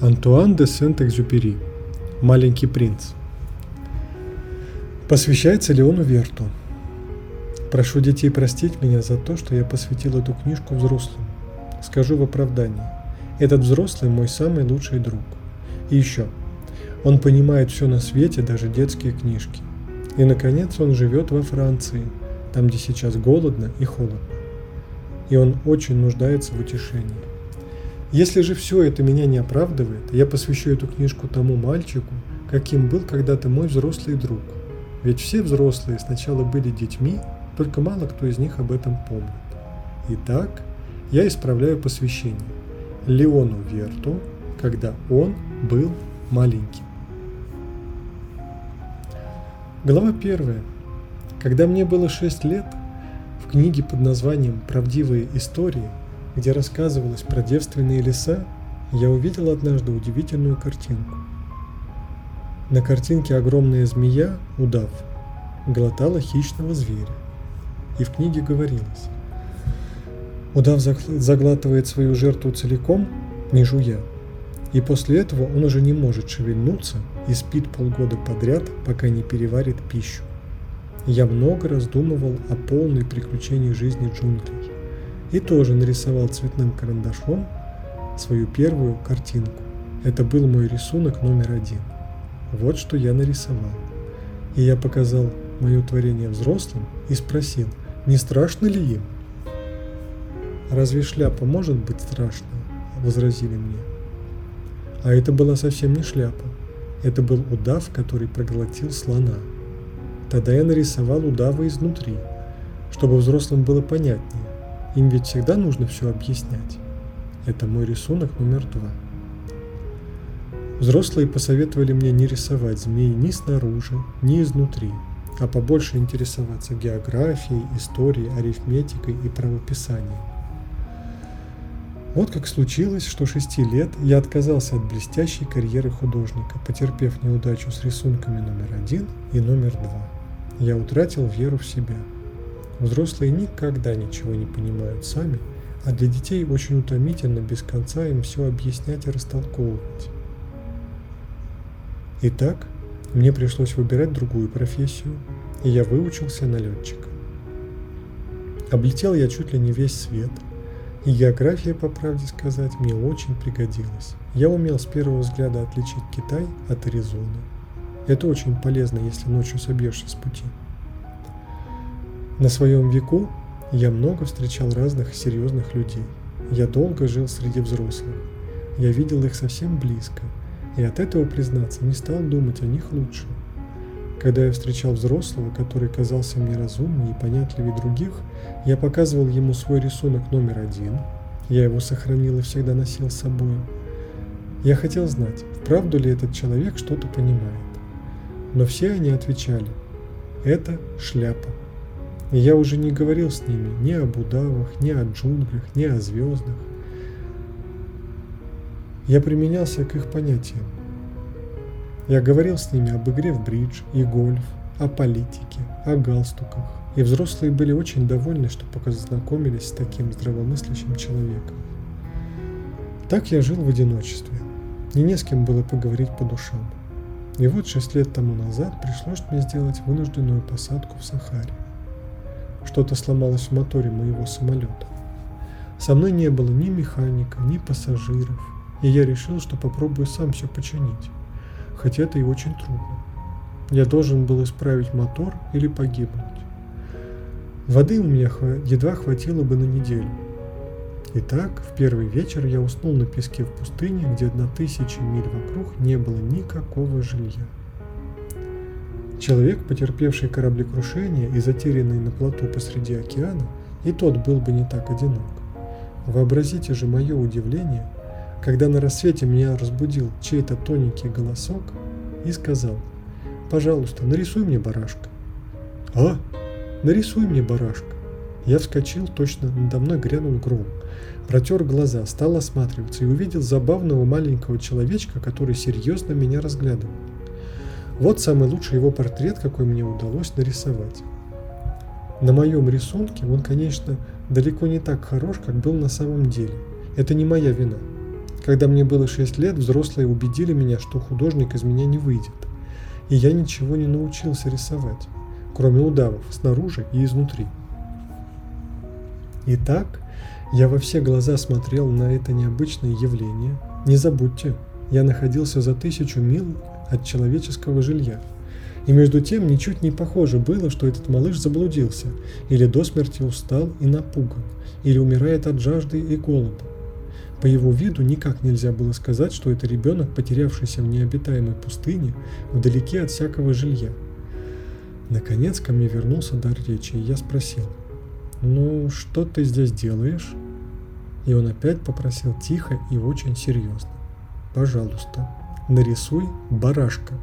Антуан де Сент-Экзюпери «Маленький принц» Посвящается Леону Верту. Прошу детей простить меня за то, что я посвятил эту книжку взрослым. Скажу в оправдании. Этот взрослый мой самый лучший друг. И еще. Он понимает все на свете, даже детские книжки. И, наконец, он живет во Франции, там, где сейчас голодно и холодно. И он очень нуждается в утешении. Если же все это меня не оправдывает, я посвящу эту книжку тому мальчику, каким был когда-то мой взрослый друг. Ведь все взрослые сначала были детьми, только мало кто из них об этом помнит. Итак, я исправляю посвящение Леону Верту, когда он был маленьким. Глава первая. Когда мне было 6 лет, в книге под названием «Правдивые истории», где рассказывалось про девственные леса, я увидел однажды удивительную картинку. На картинке огромная змея, удав, глотала хищного зверя. И в книге говорилось, удав заглатывает свою жертву целиком, не жуя, и после этого он уже не может шевельнуться и спит полгода подряд, пока не переварит пищу. Я много раздумывал о полной приключении жизни джунглей и тоже нарисовал цветным карандашом свою первую картинку. Это был мой рисунок номер один. Вот что я нарисовал. И я показал мое творение взрослым и спросил, не страшно ли им? «Разве шляпа может быть страшной?» – возразили мне. А это была совсем не шляпа. Это был удав, который проглотил слона. Тогда я нарисовал удава изнутри, чтобы взрослым было понятнее. Им ведь всегда нужно все объяснять. Это мой рисунок номер два. Взрослые посоветовали мне не рисовать змеи ни снаружи, ни изнутри, а побольше интересоваться географией, историей, арифметикой и правописанием. Вот как случилось, что шести лет я отказался от блестящей карьеры художника, потерпев неудачу с рисунками номер один и номер два. Я утратил веру в себя – Взрослые никогда ничего не понимают сами, а для детей очень утомительно без конца им все объяснять и растолковывать. Итак, мне пришлось выбирать другую профессию, и я выучился на летчика. Облетел я чуть ли не весь свет, и география, по правде сказать, мне очень пригодилась. Я умел с первого взгляда отличить Китай от Аризоны. Это очень полезно, если ночью собьешься с пути. На своем веку я много встречал разных серьезных людей. Я долго жил среди взрослых. Я видел их совсем близко, и от этого, признаться, не стал думать о них лучше. Когда я встречал взрослого, который казался мне разумнее и понятливее других, я показывал ему свой рисунок номер один. Я его сохранил и всегда носил с собой. Я хотел знать, вправду ли этот человек что-то понимает. Но все они отвечали, это шляпа. И я уже не говорил с ними ни об удавах, ни о джунглях, ни о звездах. Я применялся к их понятиям. Я говорил с ними об игре в бридж и гольф, о политике, о галстуках. И взрослые были очень довольны, что познакомились с таким здравомыслящим человеком. Так я жил в одиночестве. И не с кем было поговорить по душам. И вот шесть лет тому назад пришлось мне сделать вынужденную посадку в Сахаре. Что-то сломалось в моторе моего самолета. Со мной не было ни механика, ни пассажиров, и я решил, что попробую сам все починить, хотя это и очень трудно. Я должен был исправить мотор или погибнуть. Воды у меня едва хватило бы на неделю. Итак, в первый вечер я уснул на песке в пустыне, где на тысячи миль вокруг не было никакого жилья. Человек, потерпевший кораблекрушение и затерянный на плоту посреди океана, и тот был бы не так одинок. Вообразите же мое удивление, когда на рассвете меня разбудил чей-то тоненький голосок и сказал «Пожалуйста, нарисуй мне барашка». «А? Нарисуй мне барашка». Я вскочил, точно надо мной грянул гром. Протер глаза, стал осматриваться и увидел забавного маленького человечка, который серьезно меня разглядывал. Вот самый лучший его портрет, какой мне удалось нарисовать. На моем рисунке он, конечно, далеко не так хорош, как был на самом деле. Это не моя вина. Когда мне было 6 лет, взрослые убедили меня, что художник из меня не выйдет. И я ничего не научился рисовать, кроме удавов снаружи и изнутри. Итак, я во все глаза смотрел на это необычное явление. Не забудьте, я находился за тысячу мил от человеческого жилья. И между тем ничуть не похоже было, что этот малыш заблудился, или до смерти устал и напуган, или умирает от жажды и голода. По его виду никак нельзя было сказать, что это ребенок, потерявшийся в необитаемой пустыне, вдалеке от всякого жилья. Наконец ко мне вернулся дар речи, и я спросил, «Ну, что ты здесь делаешь?» И он опять попросил тихо и очень серьезно, «Пожалуйста, нарисуй барашка».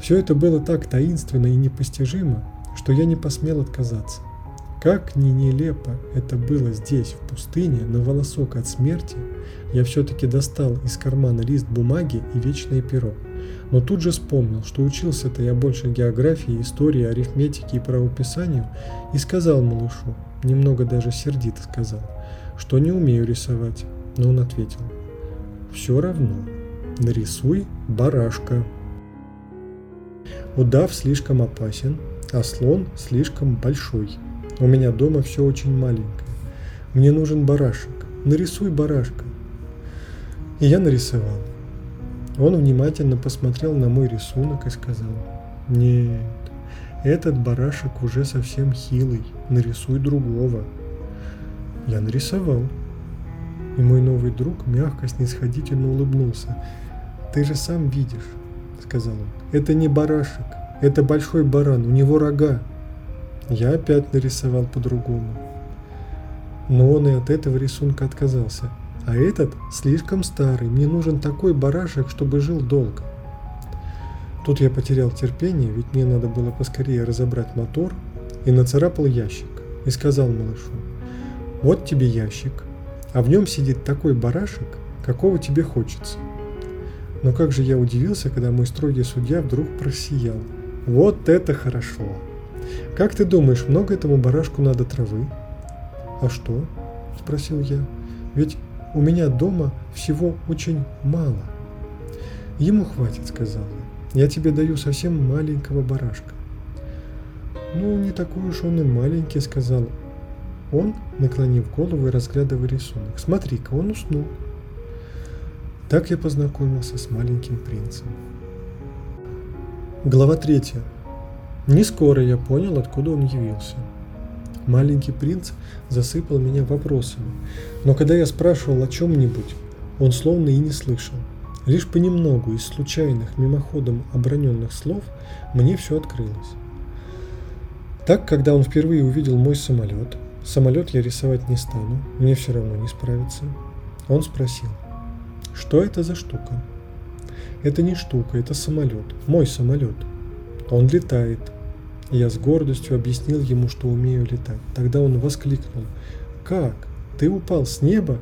Все это было так таинственно и непостижимо, что я не посмел отказаться. Как ни нелепо это было здесь, в пустыне, на волосок от смерти, я все-таки достал из кармана лист бумаги и вечное перо. Но тут же вспомнил, что учился-то я больше географии, истории, арифметики и правописанию, и сказал малышу, немного даже сердито сказал, что не умею рисовать. Но он ответил, все равно, нарисуй барашка. Удав слишком опасен, а слон слишком большой. У меня дома все очень маленькое. Мне нужен барашек. Нарисуй барашка. И я нарисовал. Он внимательно посмотрел на мой рисунок и сказал, «Нет, этот барашек уже совсем хилый, нарисуй другого». Я нарисовал. И мой новый друг мягко, снисходительно улыбнулся. «Ты же сам видишь», — сказал он, — «это не барашек, это большой баран, у него рога». Я опять нарисовал по-другому. Но он и от этого рисунка отказался. А этот слишком старый, мне нужен такой барашек, чтобы жил долго. Тут я потерял терпение, ведь мне надо было поскорее разобрать мотор, и нацарапал ящик, и сказал малышу, вот тебе ящик, а в нем сидит такой барашек, какого тебе хочется. Но как же я удивился, когда мой строгий судья вдруг просиял. Вот это хорошо! Как ты думаешь, много этому барашку надо травы? А что? Спросил я. Ведь у меня дома всего очень мало. Ему хватит, сказал я. Я тебе даю совсем маленького барашка. Ну, не такой уж он и маленький, сказал он, наклонив голову и разглядывая рисунок. Смотри-ка, он уснул. Так я познакомился с маленьким принцем. Глава третья. Не скоро я понял, откуда он явился. Маленький принц засыпал меня вопросами, но когда я спрашивал о чем-нибудь, он словно и не слышал. Лишь понемногу из случайных, мимоходом оброненных слов мне все открылось. Так, когда он впервые увидел мой самолет, самолет я рисовать не стану, мне все равно не справиться, он спросил, что это за штука? Это не штука, это самолет, мой самолет. Он летает, я с гордостью объяснил ему, что умею летать. Тогда он воскликнул. «Как? Ты упал с неба?»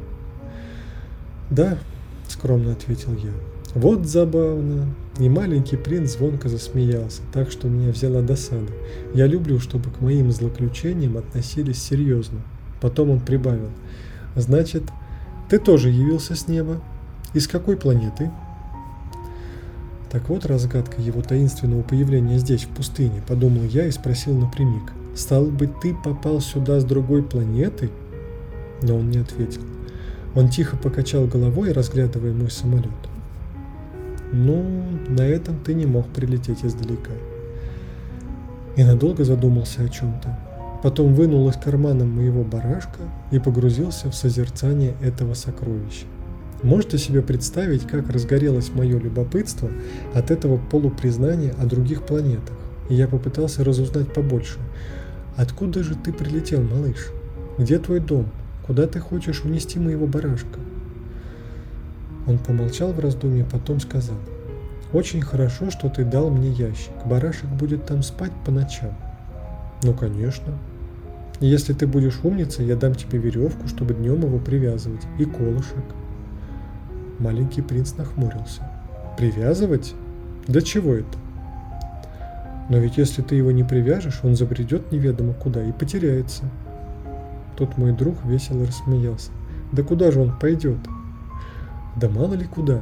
«Да», — скромно ответил я. «Вот забавно!» И маленький принц звонко засмеялся, так что меня взяла досада. Я люблю, чтобы к моим злоключениям относились серьезно. Потом он прибавил. «Значит, ты тоже явился с неба? Из какой планеты?» Так вот разгадка его таинственного появления здесь, в пустыне, подумал я и спросил напрямик. Стал быть, ты попал сюда с другой планеты? Но он не ответил. Он тихо покачал головой, разглядывая мой самолет. Ну, на этом ты не мог прилететь издалека. И надолго задумался о чем-то. Потом вынул из кармана моего барашка и погрузился в созерцание этого сокровища. Можете себе представить, как разгорелось мое любопытство от этого полупризнания о других планетах? И я попытался разузнать побольше. Откуда же ты прилетел, малыш? Где твой дом? Куда ты хочешь унести моего барашка? Он помолчал в раздумье, потом сказал. Очень хорошо, что ты дал мне ящик. Барашек будет там спать по ночам. Ну, конечно. если ты будешь умницей, я дам тебе веревку, чтобы днем его привязывать, и колышек. Маленький принц нахмурился. «Привязывать? Да чего это?» «Но ведь если ты его не привяжешь, он забредет неведомо куда и потеряется». Тут мой друг весело рассмеялся. «Да куда же он пойдет?» Да мало ли куда.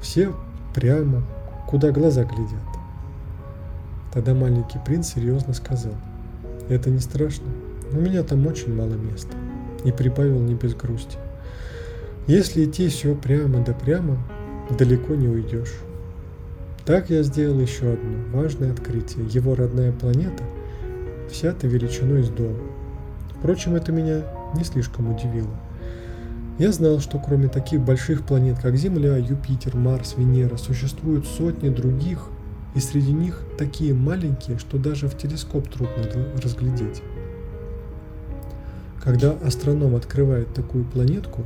Все прямо, куда глаза глядят. Тогда маленький принц серьезно сказал, это не страшно, у меня там очень мало места. И прибавил не без грусти. Если идти все прямо да прямо, далеко не уйдешь. Так я сделал еще одно важное открытие. Его родная планета вся-то величиной с дом. Впрочем, это меня не слишком удивило. Я знал, что кроме таких больших планет, как Земля, Юпитер, Марс, Венера, существуют сотни других, и среди них такие маленькие, что даже в телескоп трудно разглядеть. Когда астроном открывает такую планетку,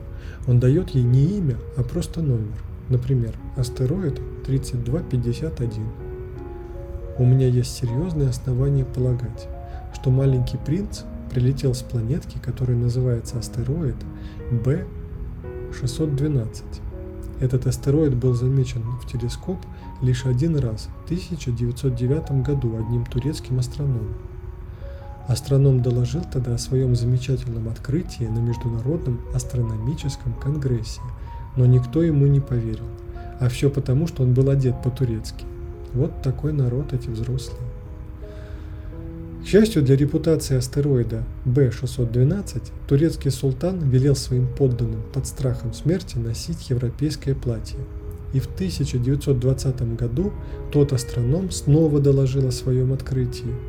он дает ей не имя, а просто номер. Например, астероид 3251. У меня есть серьезные основания полагать, что маленький принц прилетел с планетки, которая называется астероид B612. Этот астероид был замечен в телескоп лишь один раз в 1909 году одним турецким астрономом. Астроном доложил тогда о своем замечательном открытии на Международном астрономическом конгрессе, но никто ему не поверил. А все потому, что он был одет по-турецки. Вот такой народ эти взрослые. К счастью для репутации астероида B612, турецкий султан велел своим подданным под страхом смерти носить европейское платье. И в 1920 году тот астроном снова доложил о своем открытии –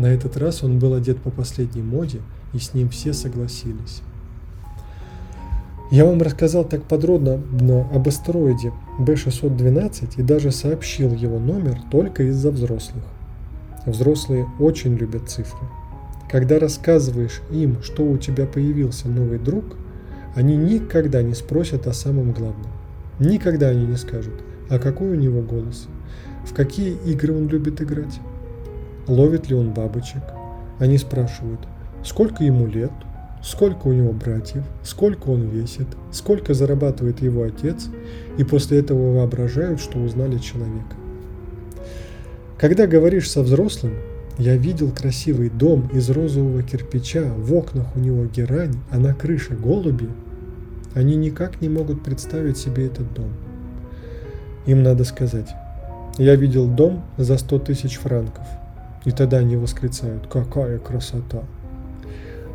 на этот раз он был одет по последней моде, и с ним все согласились. Я вам рассказал так подробно об астероиде B612 и даже сообщил его номер только из-за взрослых. Взрослые очень любят цифры. Когда рассказываешь им, что у тебя появился новый друг, они никогда не спросят о самом главном. Никогда они не скажут, а какой у него голос, в какие игры он любит играть, ловит ли он бабочек. Они спрашивают, сколько ему лет, сколько у него братьев, сколько он весит, сколько зарабатывает его отец, и после этого воображают, что узнали человека. Когда говоришь со взрослым, я видел красивый дом из розового кирпича, в окнах у него герань, а на крыше голуби. Они никак не могут представить себе этот дом. Им надо сказать, я видел дом за 100 тысяч франков – и тогда они восклицают «Какая красота!».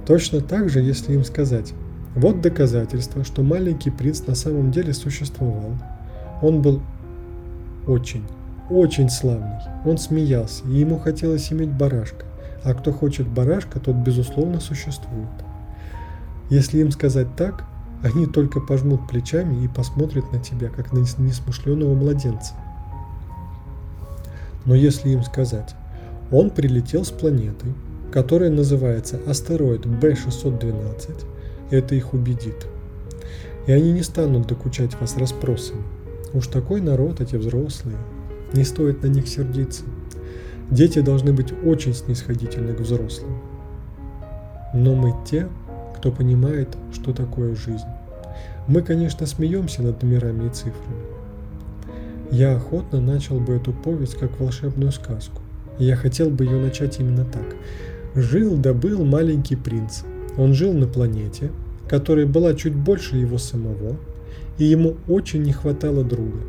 Точно так же, если им сказать «Вот доказательство, что маленький принц на самом деле существовал. Он был очень, очень славный. Он смеялся, и ему хотелось иметь барашка. А кто хочет барашка, тот безусловно существует. Если им сказать так, они только пожмут плечами и посмотрят на тебя, как на несмышленого младенца. Но если им сказать он прилетел с планеты, которая называется астероид B612. Это их убедит. И они не станут докучать вас расспросами. Уж такой народ эти взрослые. Не стоит на них сердиться. Дети должны быть очень снисходительны к взрослым. Но мы те, кто понимает, что такое жизнь. Мы, конечно, смеемся над номерами и цифрами. Я охотно начал бы эту повесть как волшебную сказку. Я хотел бы ее начать именно так. Жил да был маленький принц. Он жил на планете, которая была чуть больше его самого, и ему очень не хватало друга.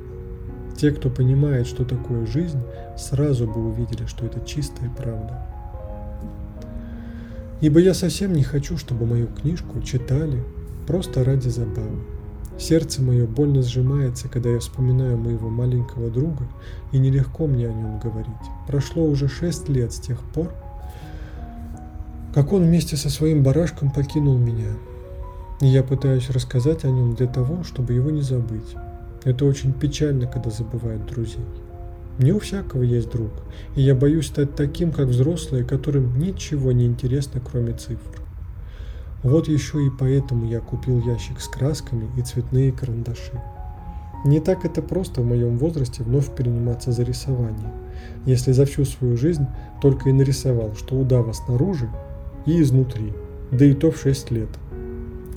Те, кто понимает, что такое жизнь, сразу бы увидели, что это чистая правда. Ибо я совсем не хочу, чтобы мою книжку читали просто ради забавы. Сердце мое больно сжимается, когда я вспоминаю моего маленького друга, и нелегко мне о нем говорить. Прошло уже шесть лет с тех пор, как он вместе со своим барашком покинул меня. И я пытаюсь рассказать о нем для того, чтобы его не забыть. Это очень печально, когда забывают друзей. Не у всякого есть друг, и я боюсь стать таким, как взрослые, которым ничего не интересно, кроме цифр. Вот еще и поэтому я купил ящик с красками и цветные карандаши. Не так это просто в моем возрасте вновь приниматься за рисование, если за всю свою жизнь только и нарисовал, что удава снаружи и изнутри, да и то в 6 лет.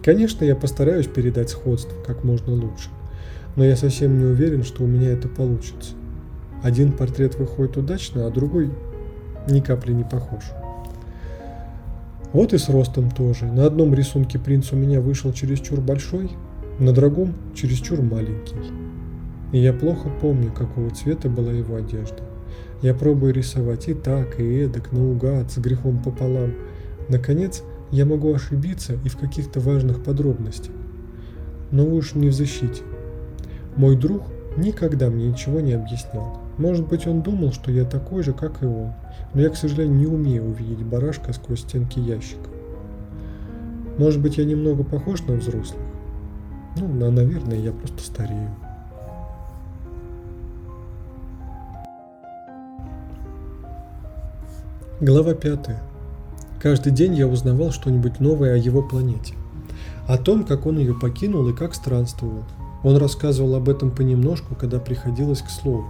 Конечно, я постараюсь передать сходство как можно лучше, но я совсем не уверен, что у меня это получится. Один портрет выходит удачно, а другой ни капли не похож. Вот и с ростом тоже. На одном рисунке принц у меня вышел чересчур большой, на другом чересчур маленький. И я плохо помню, какого цвета была его одежда. Я пробую рисовать и так, и эдак, наугад, с грехом пополам. Наконец, я могу ошибиться и в каких-то важных подробностях. Но уж не в защите. Мой друг никогда мне ничего не объяснял. Может быть, он думал, что я такой же, как и он. Но я, к сожалению, не умею увидеть барашка сквозь стенки ящика. Может быть, я немного похож на взрослых? Ну, на, наверное, я просто старею. Глава 5. Каждый день я узнавал что-нибудь новое о его планете. О том, как он ее покинул и как странствовал. Он рассказывал об этом понемножку, когда приходилось к слову.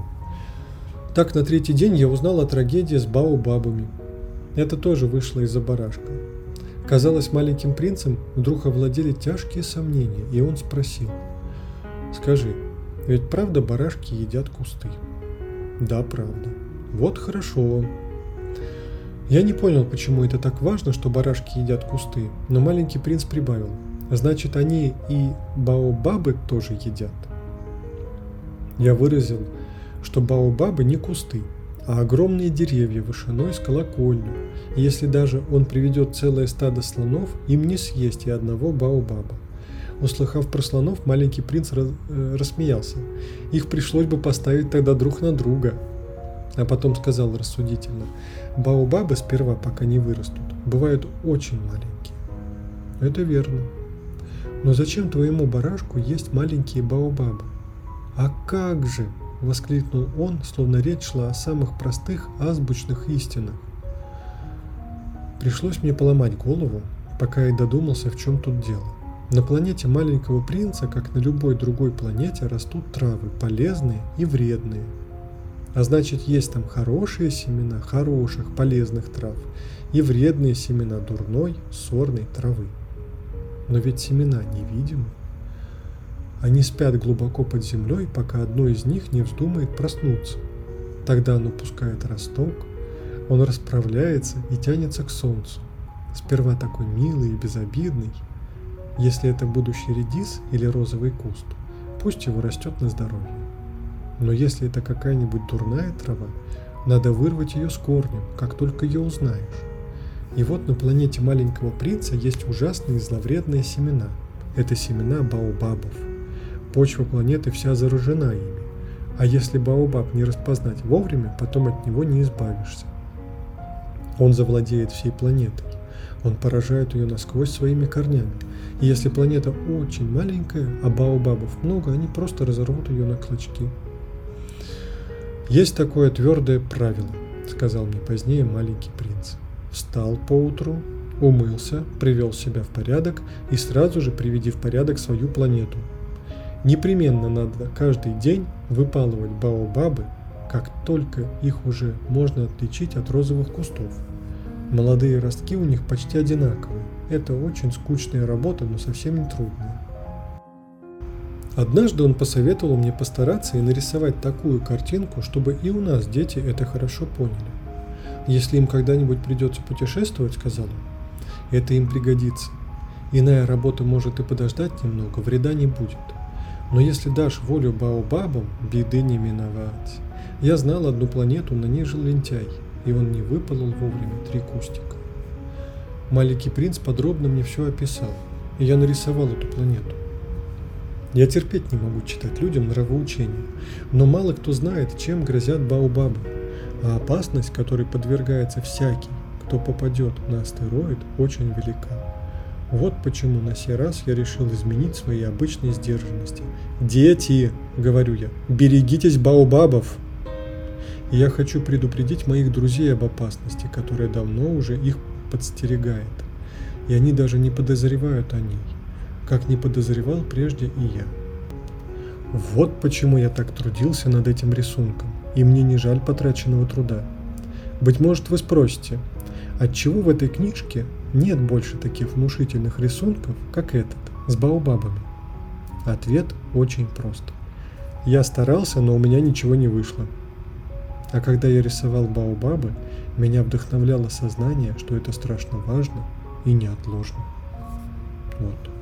Так на третий день я узнал о трагедии с Баобабами. Это тоже вышло из-за барашка. Казалось, маленьким принцем вдруг овладели тяжкие сомнения, и он спросил. «Скажи, ведь правда барашки едят кусты?» «Да, правда». «Вот хорошо». Я не понял, почему это так важно, что барашки едят кусты, но маленький принц прибавил. Значит, они и баобабы тоже едят. Я выразил, что баобабы не кусты, а огромные деревья вышиной с колокольню. И если даже он приведет целое стадо слонов, им не съесть и одного баобаба. Услыхав про слонов, маленький принц раз, э, рассмеялся. Их пришлось бы поставить тогда друг на друга. А потом сказал рассудительно, баобабы сперва, пока не вырастут, бывают очень маленькие. Это верно. Но зачем твоему барашку есть маленькие баобабы? А как же? – воскликнул он, словно речь шла о самых простых азбучных истинах. Пришлось мне поломать голову, пока я додумался, в чем тут дело. На планете маленького принца, как на любой другой планете, растут травы, полезные и вредные. А значит, есть там хорошие семена хороших, полезных трав и вредные семена дурной, сорной травы. Но ведь семена невидимы. Они спят глубоко под землей, пока одно из них не вздумает проснуться. Тогда оно пускает росток, он расправляется и тянется к солнцу. Сперва такой милый и безобидный. Если это будущий редис или розовый куст, пусть его растет на здоровье. Но если это какая-нибудь дурная трава, надо вырвать ее с корнем, как только ее узнаешь. И вот на планете маленького принца есть ужасные зловредные семена. Это семена баобабов. Почва планеты вся заражена ими, а если Баобаб не распознать вовремя, потом от него не избавишься. Он завладеет всей планетой. Он поражает ее насквозь своими корнями. И если планета очень маленькая, а баобабов много, они просто разорвут ее на клочки. Есть такое твердое правило, сказал мне позднее маленький принц. Встал поутру, умылся, привел себя в порядок и сразу же приведи в порядок свою планету, Непременно надо каждый день выпалывать баобабы, как только их уже можно отличить от розовых кустов. Молодые ростки у них почти одинаковые. Это очень скучная работа, но совсем не трудная. Однажды он посоветовал мне постараться и нарисовать такую картинку, чтобы и у нас дети это хорошо поняли. Если им когда-нибудь придется путешествовать, сказал он, это им пригодится. Иная работа может и подождать немного, вреда не будет. Но если дашь волю Баобабам, беды не миновать. Я знал одну планету, на ней жил лентяй, и он не выпалил вовремя три кустика. Маленький принц подробно мне все описал, и я нарисовал эту планету. Я терпеть не могу читать людям нравоучения, но мало кто знает, чем грозят Баобабы, а опасность, которой подвергается всякий, кто попадет на астероид, очень велика. Вот почему на сей раз я решил изменить свои обычные сдержанности. «Дети!» — говорю я. «Берегитесь баобабов!» И я хочу предупредить моих друзей об опасности, которая давно уже их подстерегает. И они даже не подозревают о ней, как не подозревал прежде и я. Вот почему я так трудился над этим рисунком, и мне не жаль потраченного труда. Быть может, вы спросите, отчего в этой книжке нет больше таких внушительных рисунков, как этот, с баобабами? Ответ очень прост. Я старался, но у меня ничего не вышло. А когда я рисовал баобабы, меня вдохновляло сознание, что это страшно важно и неотложно. Вот.